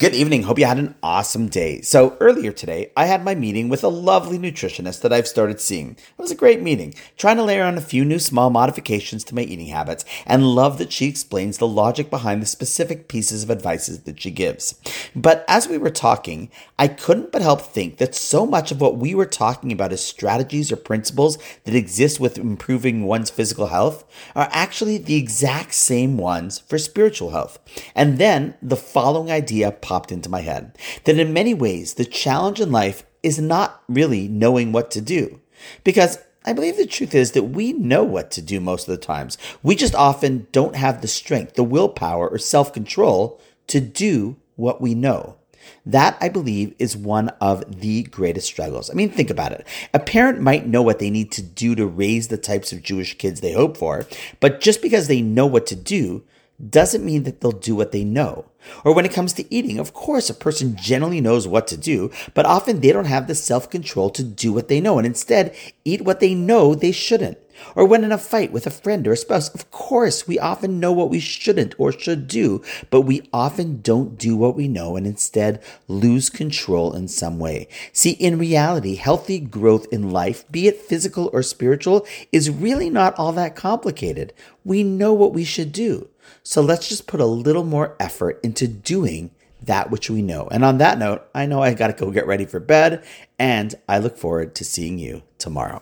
Good evening. Hope you had an awesome day. So, earlier today, I had my meeting with a lovely nutritionist that I've started seeing. It was a great meeting, trying to layer on a few new small modifications to my eating habits, and love that she explains the logic behind the specific pieces of advices that she gives. But as we were talking, I couldn't but help think that so much of what we were talking about as strategies or principles that exist with improving one's physical health are actually the exact same ones for spiritual health. And then the following idea popped into my head that in many ways, the challenge in life is not really knowing what to do. Because I believe the truth is that we know what to do most of the times. We just often don't have the strength, the willpower, or self control to do what we know. That, I believe, is one of the greatest struggles. I mean, think about it. A parent might know what they need to do to raise the types of Jewish kids they hope for, but just because they know what to do doesn't mean that they'll do what they know. Or when it comes to eating, of course, a person generally knows what to do, but often they don't have the self control to do what they know and instead eat what they know they shouldn't. Or when in a fight with a friend or a spouse, of course, we often know what we shouldn't or should do, but we often don't do what we know and instead lose control in some way. See, in reality, healthy growth in life, be it physical or spiritual, is really not all that complicated. We know what we should do. So let's just put a little more effort into doing that which we know. And on that note, I know I got to go get ready for bed, and I look forward to seeing you tomorrow.